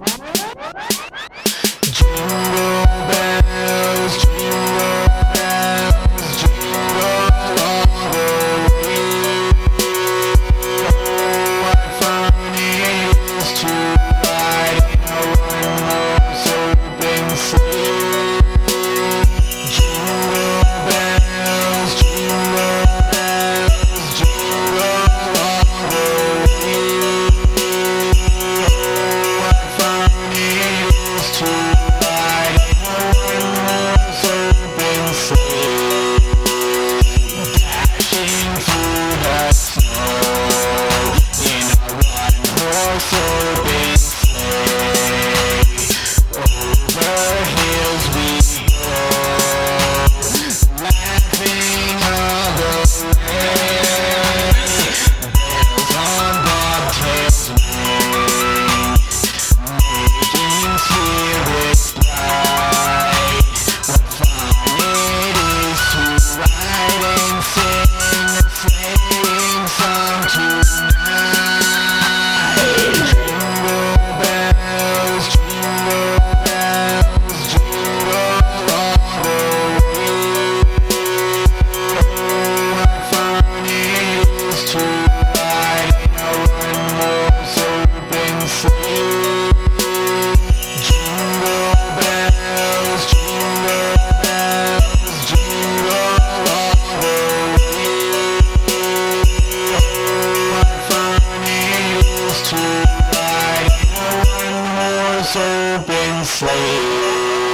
open sleigh. Jingle